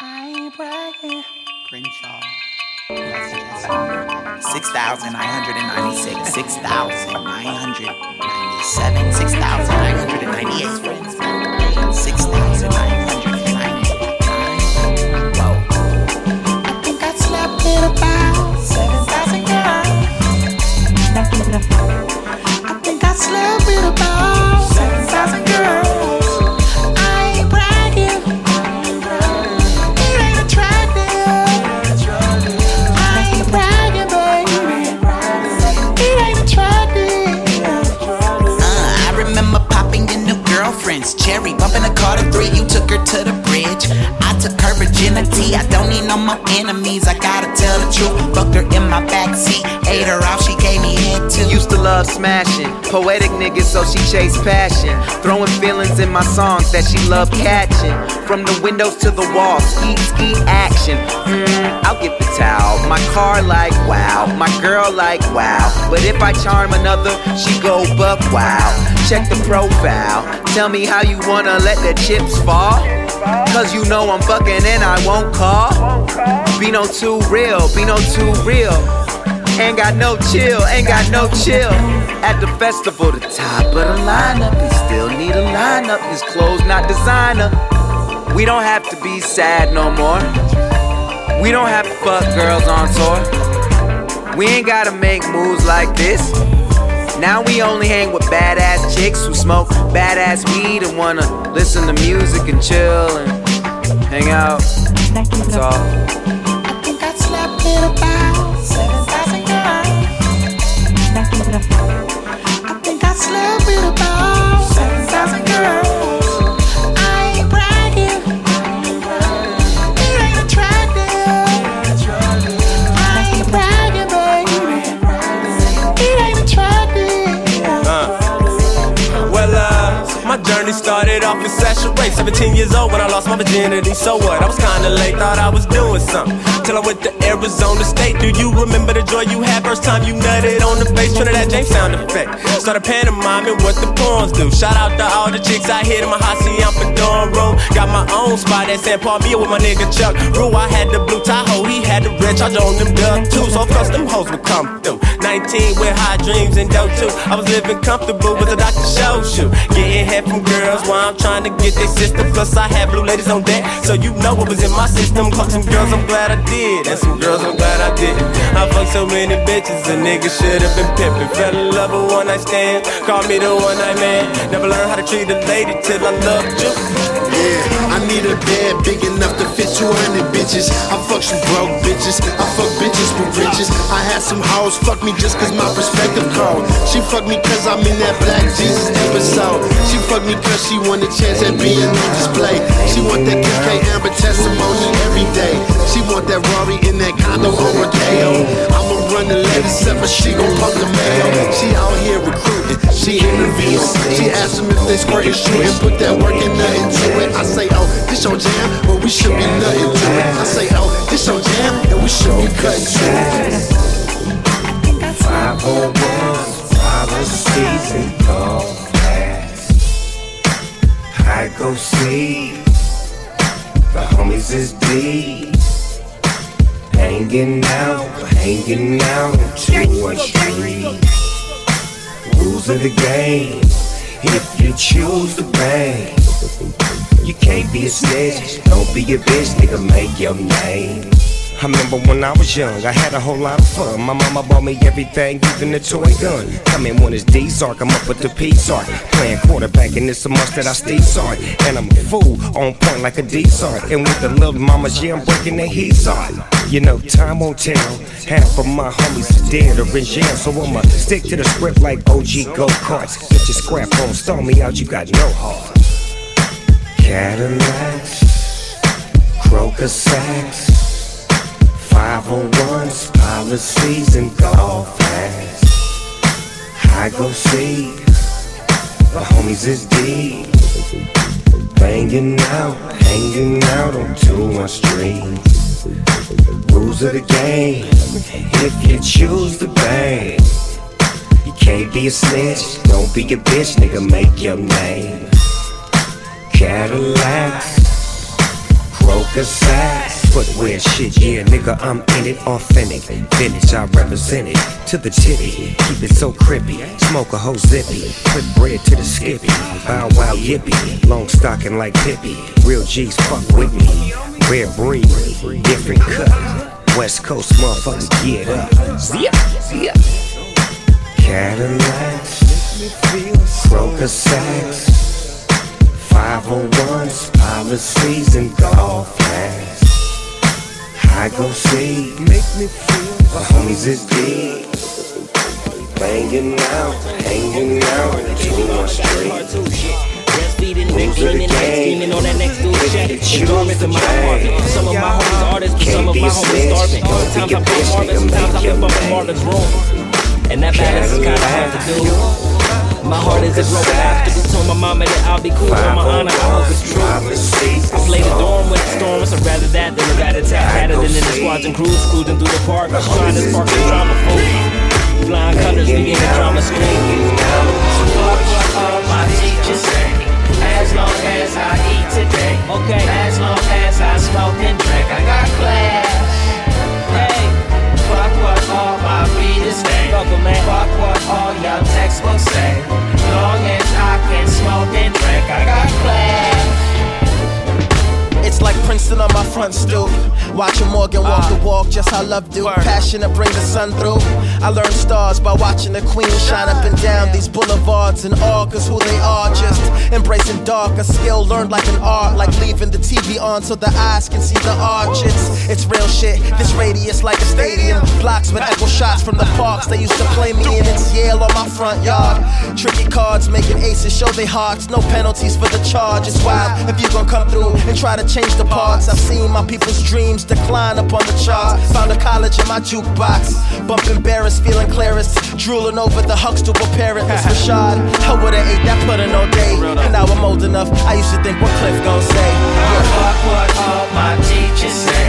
Crenshaw. 6,996, 6,997, 6,998 friends. 6,999. Whoa. I think I slept with about 7,000 girls. I think I slept with about cherry, bumping a car to three. You took her to the bridge. I took her virginity. I don't need no more enemies. I gotta tell the truth. Fucked her in my backseat, ate her out. Love smashing, poetic niggas, so she chased passion. Throwing feelings in my songs that she loved catching. From the windows to the walls, ski ski action. Hmm, I'll get the towel. My car like wow, my girl like wow. But if I charm another, she go buck wow. Check the profile. Tell me how you wanna let the chips fall. Cause you know I'm fucking and I won't call. Be no too real, be no too real. Ain't got no chill, ain't got no chill. At the festival, the top of the lineup, you still need a lineup. His clothes not designer. We don't have to be sad no more. We don't have to fuck girls on tour. We ain't gotta make moves like this. Now we only hang with badass chicks who smoke badass weed and wanna listen to music and chill and hang out. That's all. I think I slept with about off in Sasha 17 years old when I lost my virginity. So what? I was kinda late, thought I was doing something. Till I went to Arizona State. Do you remember the joy you had first time you nutted on the bass? Trinidad that James sound effect. Started pantomiming what the pawns do. Shout out to all the chicks I hit in my hacienda dorm room. Got my own spot at San Paul Mia with my nigga Chuck. Rue, I had the blue Tahoe, he had the red charge on them dub too. So of them hoes would come through. 19 with high dreams and dope too. I was living comfortable with a Dr. Show shoe. Getting head from girls while I'm trying to get their sister. Plus I had blue ladies on deck, so you know what was in my system. Caught some girls, I'm glad I did, and some girls, I'm glad I didn't. I fucked so many bitches, a nigga should have been pimping. Fell in love with one night stand, call me the one night man. Never learned how to treat a lady till I loved you. Yeah, I need a bed big fit 200 bitches. I fuck some broke bitches. I fuck bitches with riches. I had some hoes fuck me just cause my perspective cold. She fuck me cause I'm in that black Jesus episode. She fuck me cause she want a chance at being on display. She want that Kim K Amber testimony every day. She want that Rory in that condo on Rodeo. I'ma run the latest but she gon' pump the mayo. She out here recruiting, she interviewing. She ask them if they squirtin' shooting, put that work and nothing to it. I say, oh, this your jam, but we should be nothing to it. I say, oh, this your jam, and we should be cutting to it. 501, follow season fast. I go see the homies is deep. Hanging out, hanging out to one street. Rules of the game. If you choose to bang, you can't be a snitch. Don't be a bitch, nigga. Make your name. I remember when I was young, I had a whole lot of fun. My mama bought me everything, even the toy gun. Come in when it's D-Sark, I'm up with the P-Sark. Playing quarterback, and it's a must that I stay Sark. And I'm a fool, on point like a D-Sark. And with the little mamas, yeah, I'm breaking their heats off. You know, time won't tell. Half of my homies is dead or in jail, so I'ma stick to the script like OG go-karts. Get your scrap on, stall me out, you got no heart. Cadillacs, Crocus sacks. 501s, policies, and golf fast. I go see the homies is deep. Banging out, hanging out on 2 Street. Rules of the game, if you choose to bang. You can't be a snitch, don't be a bitch, nigga, make your name. Cadillacs, Broke sass, footwear shit, yeah, nigga, I'm in it, authentic. Vintage, I represent it. To the titty, keep it so crippy. Smoke a whole zippy, put bread to the skippy. Bow wow yippy, long stocking like Pippi. Real G's fuck with me. Rare breed, different cut. West Coast motherfuckers get up. Zip, zip. Cadillacs, sacks, 501s, policies, and golf flags. I go see, make me feel the homies is deep. Banging out, hanging out, two on street. Breastfeeding, Nick dreaming, night scheming on that next dude shit. The garments in my apartment. Some of my homies artists, but some of my homies starving. Sometimes I play Marvin, sometimes I flip up in Marvin's room. And that balance is kinda hard to do. My heart is a broken after told my mama that I'll be cool on my honor. I hope it's true. I played the dorm with the storm, so rather that than a rat attack. Had than in the squads and crews, cruising through the park, trying to spark the drama food. Flying colors, we in the drama school. all my teachers say. As long as I eat today. Okay. As long as I smoke and drink, I got class. Fuck 'em, man. Fuck what all your textbooks say. Long as I can smoke and drink, I got class. It's like Princeton on my front stoop. Watching Morgan walk the walk, just how love do. Passion to bring the sun through. I learned stars by watching the queen shine up and down these boulevards and all, cause who they are. Just embracing dark, a skill learned like an art, like leaving the TV on so the eyes can see the arches. It's real shit, this radius like a stadium. Blocks with echo shots from the parks they used to play me in. It's Yale on my front yard. Tricky cards making aces show they hearts. No penalties for the charge. It's wild if you gon' come through and try to change the parts. I've seen my people's dreams decline upon the charts. Found a college in my jukebox. Bumping Barris, feeling clearest. Drooling over the Huxtable parrot. Miss Rashad. I would've ate that pudding all day. And now I'm old enough. I used to think what Cliff gon' say. Fuck what all my teachers say.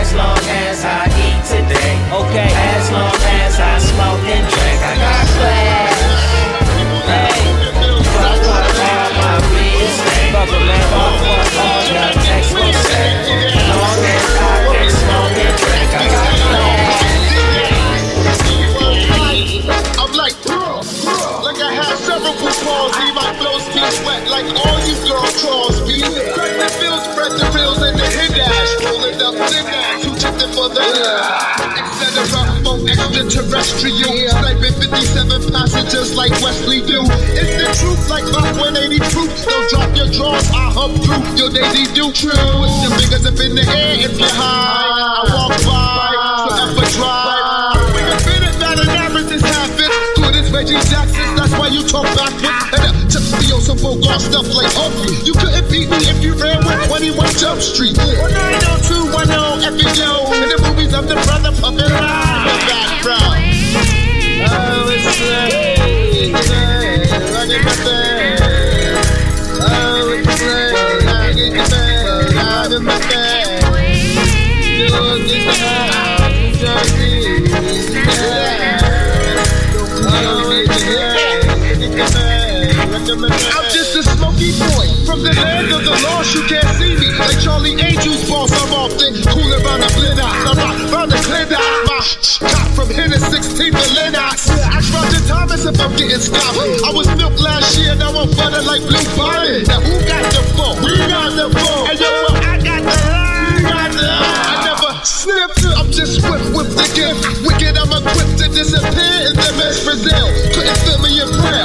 As long as I eat today. Okay. As long as I smoke and drink, I got class. 'Em, man. All textbooks say. Long as your daisy do. True, with the fingers up in the air if you're high. I walk by, so ever drive. We can fit it, not an average is it. Good as Reggie Jackson, that's why you talk backwards. And just be on some Bogart stuff like Humphrey. You couldn't beat me if you ran with 21 Jump Street. Or 90210 FBO. Can't see me like Charlie Angel's boss. I'm often cool around the blend out. I'm out round the out. My cop from here to 16th to Lennox. Ask Roger Thomas if I'm getting stopped. I was milk last year, now I'm butter like Blue Bonnet. Now who got the phone? We got the phone. And yo, well, I got the line. You got the line. I never sniffed. I'm just swift with the gift. Wicked, I'm equipped to disappear in the mess Brazil. Couldn't feel me in braille.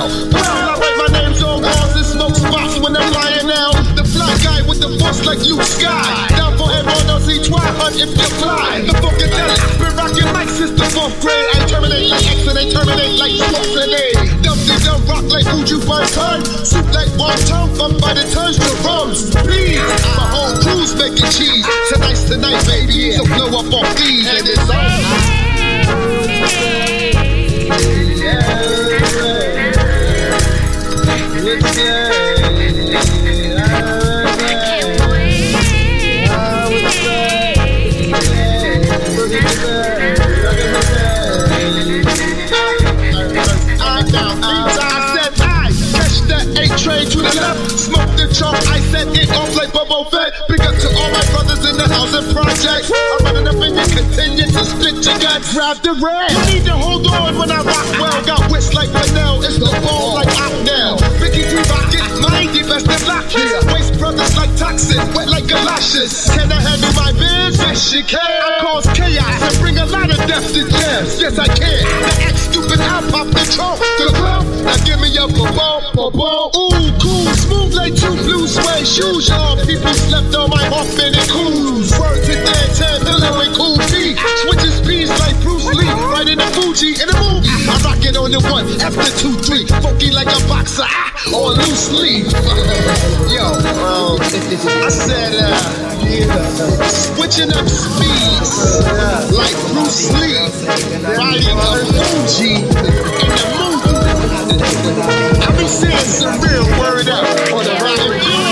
Like you sky. Down for everyone else, he try hunt if you fly. The funkadelic, been rocking mics since the grade. I terminate like X and they terminate like A. Dumpty dump rock like Uju by turn. Soup like one tongue, but by the turns to rums. Please, my whole crew's making cheese. Tonight's tonight, baby. So blow up off these and it's on. Like Boba Fett. Big up to all my brothers in the house and projects. I'm running up and you continue to spit your guts. Grab the red. You need to hold on when I rock well. Got wits like Fidel, it's the ball like Ocnell. Vicky T Rocket, best in lock here. Waste brothers like toxic, wet like galoshes. Can I handle my biz? Yes, you can. I cause chaos and bring a lot of death to jams. Yes, I can. The act stupid, I pop the trunk. To the club, now give me a a ball. Ooh, cool, smooth like two blue suede shoes. Y'all people slept on my Hoffman and Cruise. Word to Dan Tan, Pillow and Cool T. Switching speeds like Bruce Lee. Right in the Fuji in the movie. Rock it on the one, after two, three. Funky like a boxer, ah, or a loose leaf. Yo, um, I said, uh, yeah, switching up speeds like Bruce Lee. Riding a Fuji in the movie. I be saying some real word up on the rocket.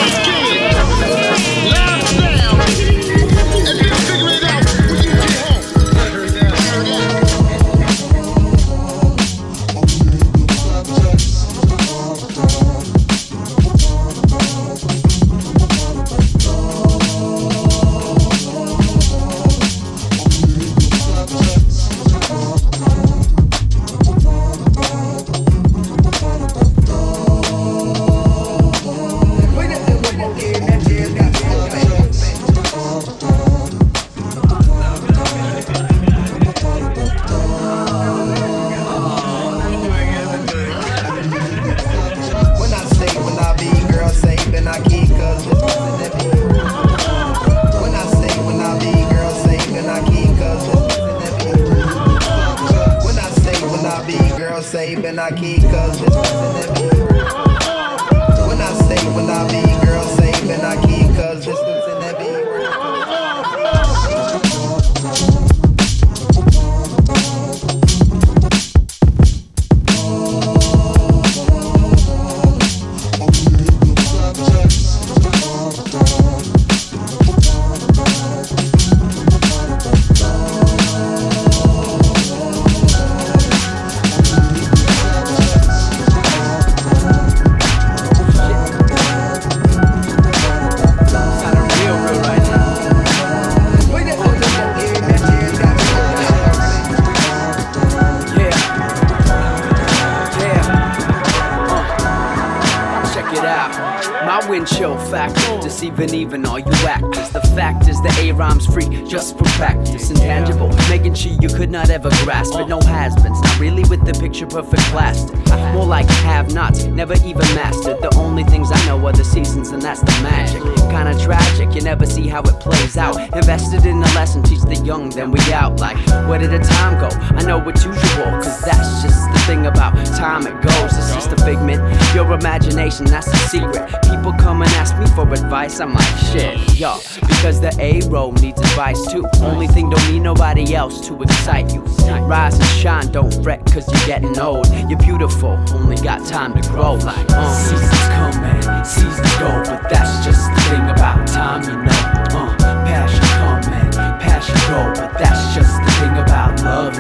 Not ever grasp it. No has beens, not really with the picture perfect plastic. More like have nots, never even mastered. The only things I know are the seasons, and that's the magic. Kinda tragic, you never see how it plays out. Invested in the lesson, teach the young, then we out. Like, where did the time go? I know it's usual, cause that's just the thing about time it goes. It's just a figment, your imagination, that's the secret. People come and ask me for advice, I'm like, shit, yo. Because the A roll needs advice too. Only thing don't need nobody else to excite you. Rise and shine, don't fret, cause you're getting old. You're beautiful, only got time to grow. Like, uh, seasons come and seasons go, but that's just the thing about time, you know. Uh, passion come and passion go, but that's just the thing about love,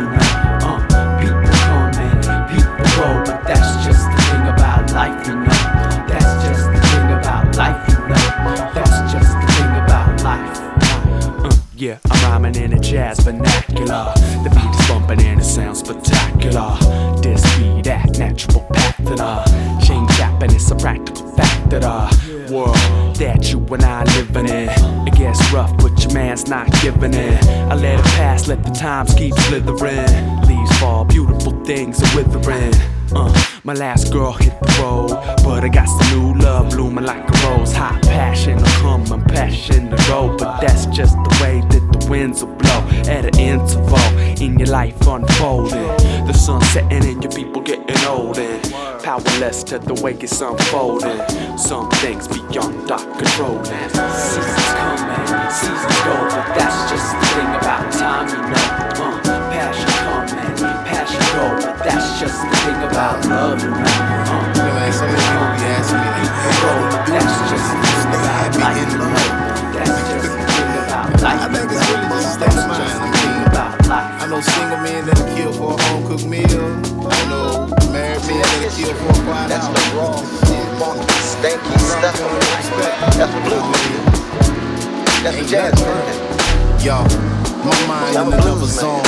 let let the times keep slithering. Leaves fall, beautiful things are withering. Uh, my last girl hit the road, but I got some new love blooming like a rose. Hot passion will come and passion to go, but that's just the way that the winds will blow at an interval in your life unfolding. The sun setting and your people getting older. Powerless to the way it's unfolding. Some things beyond our controlling. Seasons come and seasons go, but that's just the thing about time, you know. Uh, passion come and passion go, but that's just the thing about love, you know. Uh, so many people be asking me, like, hey, go, but that's just the thing about life, you know. That's just the thing about life. I think it's really just a That's of mind. I the thing mean, about life. I know single men that'll kill for a home cooked meal. I know married men that'll kill for a quiet That's the raw, funky, stanky stuff. That's what blue is. That's a jazz Yo, my mind in another zone.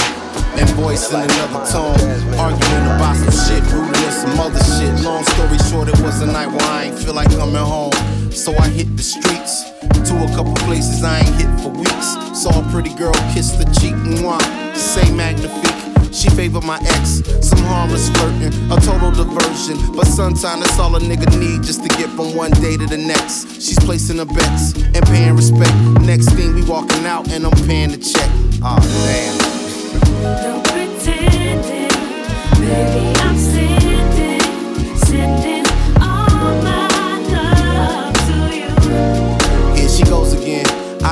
And voice in another tone. Arguing about some shit, rooting in some other shit. Long story short, it was a night where I ain't feel like coming home. So I hit the streets to a couple places I ain't hit for weeks. Saw a pretty girl kiss the cheek, and mwah. Say magnifique. She favored my ex, some harmless flirting, a total diversion. But sometimes that's all a nigga need just to get from one day to the next. She's placing her bets and paying respect. Next thing we walking out and I'm paying the check. Oh, Aw, damn. No pretending, baby, I'm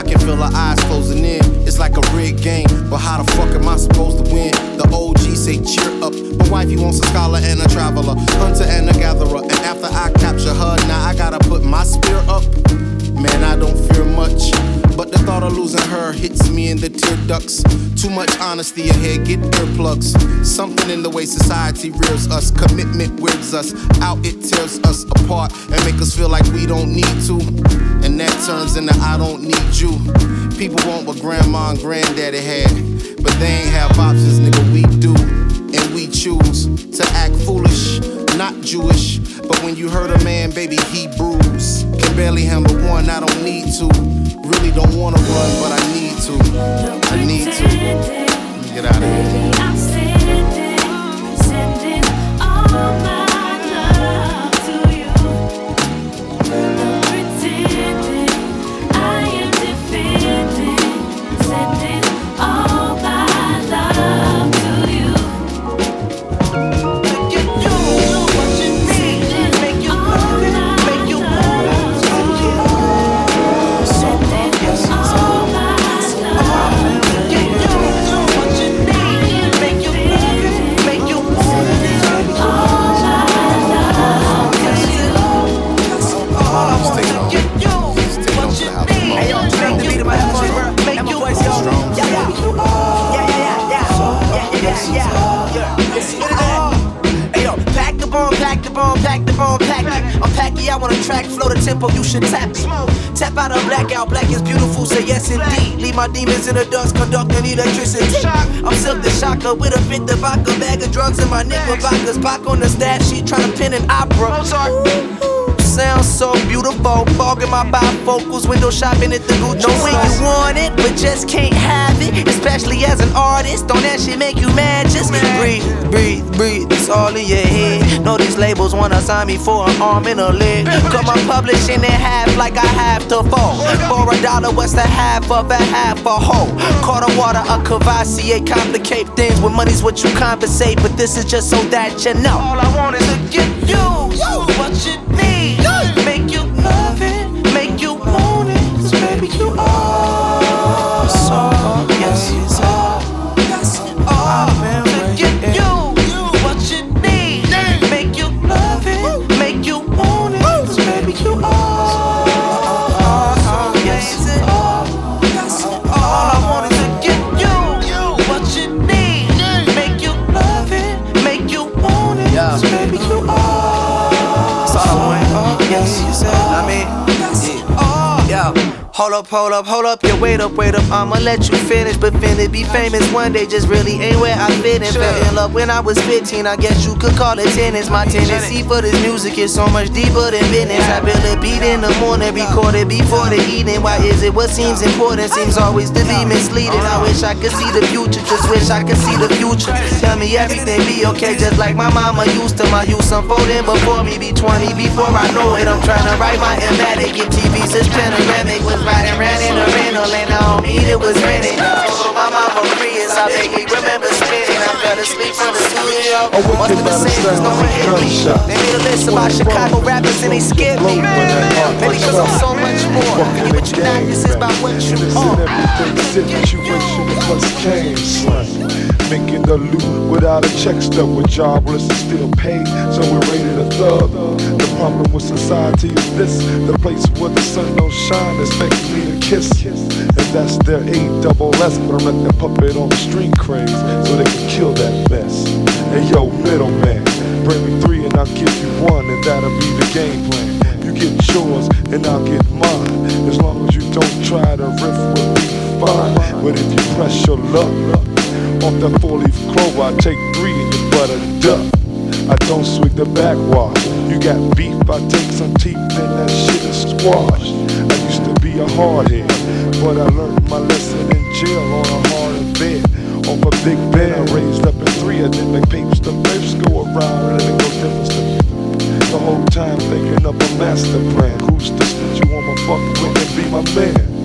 I can feel her eyes closing in. It's like a rigged game, but how the fuck am I supposed to win? The OG say cheer up. My wifey wants a scholar and a traveler, hunter and a gatherer. And after I capture her, now I gotta put my spear up. Man, I don't fear much. Thought of losing her hits me in the tear ducts. Too much honesty ahead, get earplugs. Something in the way society rears us. Commitment wears us out, it tears us apart and make us feel like we don't need to. And that turns into I don't need you. People want what grandma and granddaddy had, but they ain't have options, nigga. We do, and we choose to act foolish, not Jewish. But when you hurt a man, baby, he bruised. Can barely handle one, I don't need to. Really don't wanna run, but I need to. I need to. Let me get out of here. Pack the bomb, pack the bomb, pack it. I'm packy, I want a track, flow the tempo, you should tap it. Tap out a blackout, black is beautiful, say yes indeed. Leave my demons in the dust, conducting electricity. I'm Silkk the Shocker with a fit the vodka, bag of drugs in my knickerbockers. Back on the stat sheet, trying to pin an opera. Sounds so beautiful, fogging my bifocals, window shopping at the Gucci. Know when you want it, but just can't have it. Especially as an artist, don't that shit make you mad? Just breathe, breathe, breathe. It's all in your head. Know these labels wanna sign me for an arm and a leg. Come on, publishing in half like I have to fall. For a dollar, what's the half of a half a hoe? a water, a Courvoisier, complicate things. With money's what you compensate, but this is just so that you know. All I want is to get you, you what you need. Hold up, hold up, hold up, yeah, wait up, wait up. I'ma let you finish, but finna be famous one day just really ain't where I fit in. Fell in love when I was 15, I guess you could call it tennis. My tendency for this music is so much deeper than business. I build a beat in the morning, record it before the evening. Why is it what seems important seems always to be misleading? I wish I could see the future, just wish I could see the future. Tell me everything be okay, just like my mama used to. My youth unfolding before me, be 20 before I know it. I'm trying to write my embatic, if TV says panoramic was riding around in a rental and I don't need it was rented. Told my mama Prius, I remember spinning. I fell asleep from the studio. Must have been saying no one hit me. They made a list about Chicago rappers and they scared me. Maybe cause I'm so much more. Forget what you not, this is about what you are. situation plus came, son. Making the loot without a check stub with jobless and still paid, so we're rated a thug. The problem with society is this: the place where the sun don't shine expects me to kiss, and that's their A double S. But I'm letting puppet on the string craze so they can kill that mess. Hey yo, middleman, bring me three and I'll give you one, and that'll be the game plan. You You get yours and I'll get mine. As long as you don't try to riff with me, fine. But if you press your luck off that four leaf clover, I take three and you butter duck. I don't swig the backwash. You got beef, I take some teeth and that shit is squash. I used to be a hardhead, but I learned my lesson in jail on a hard bed. Off a big bed, I raised up in three. I didn't make papers to first go around and it go difference to. The whole time thinking up a master plan. Who's this that you wanna fuck with and be my man?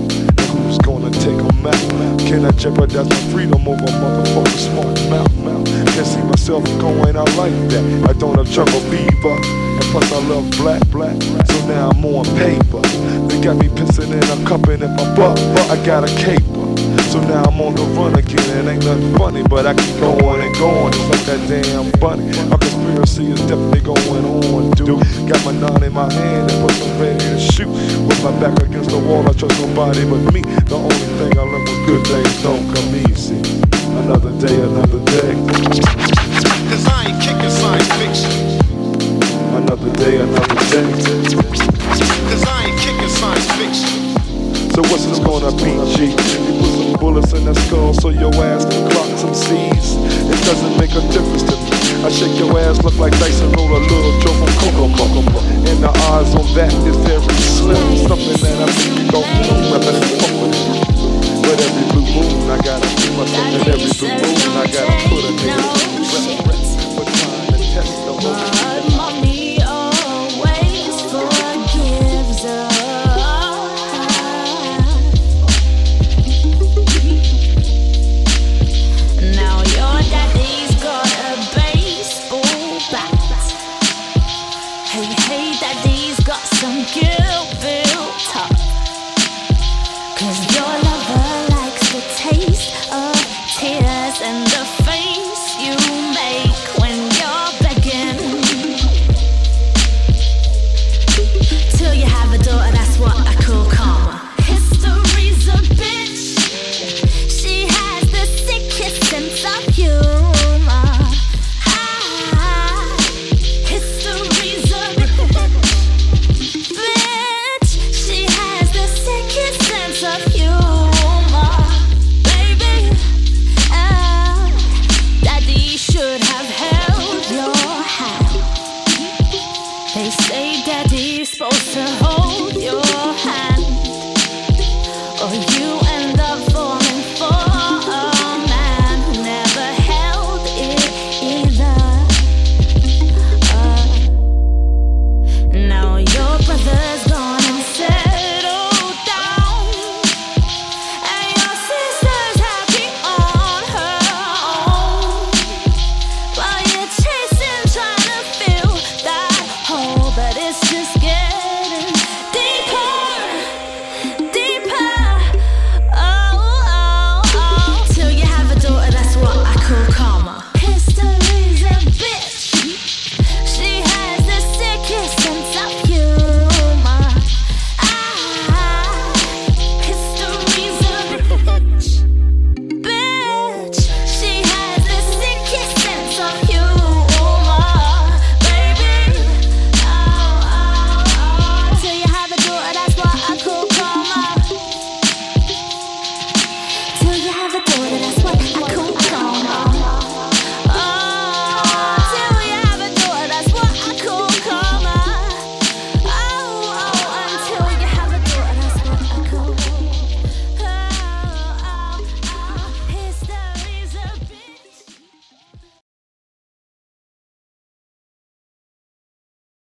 And gonna take a out? Can I jeopardize my freedom over motherfucking smart mouth? mouth? Can't see myself going out like that. I don't have jungle fever. And plus I love black, black. So now I'm on paper. They got me pissing in a cup and if I buck, I got a caper. So now I'm on the run again. It ain't nothing funny, but I keep going and going. It's like that damn bunny. A conspiracy is definitely going on, dude. Got my nine in my hand and put some ready to shoot. With my back against the wall, I trust nobody but me. The only thing I learned was good things don't come easy. Another day, another day. Cause I ain't kicking science fiction. Another day, another day. Your look like Dyson roll a little joke on Coco Coco. And the odds on that is very slim. Something that I think you don't know, I better fuck with it. But every blue moon, I gotta do my something. Every blue moon, I gotta put a nigga some guilt built They say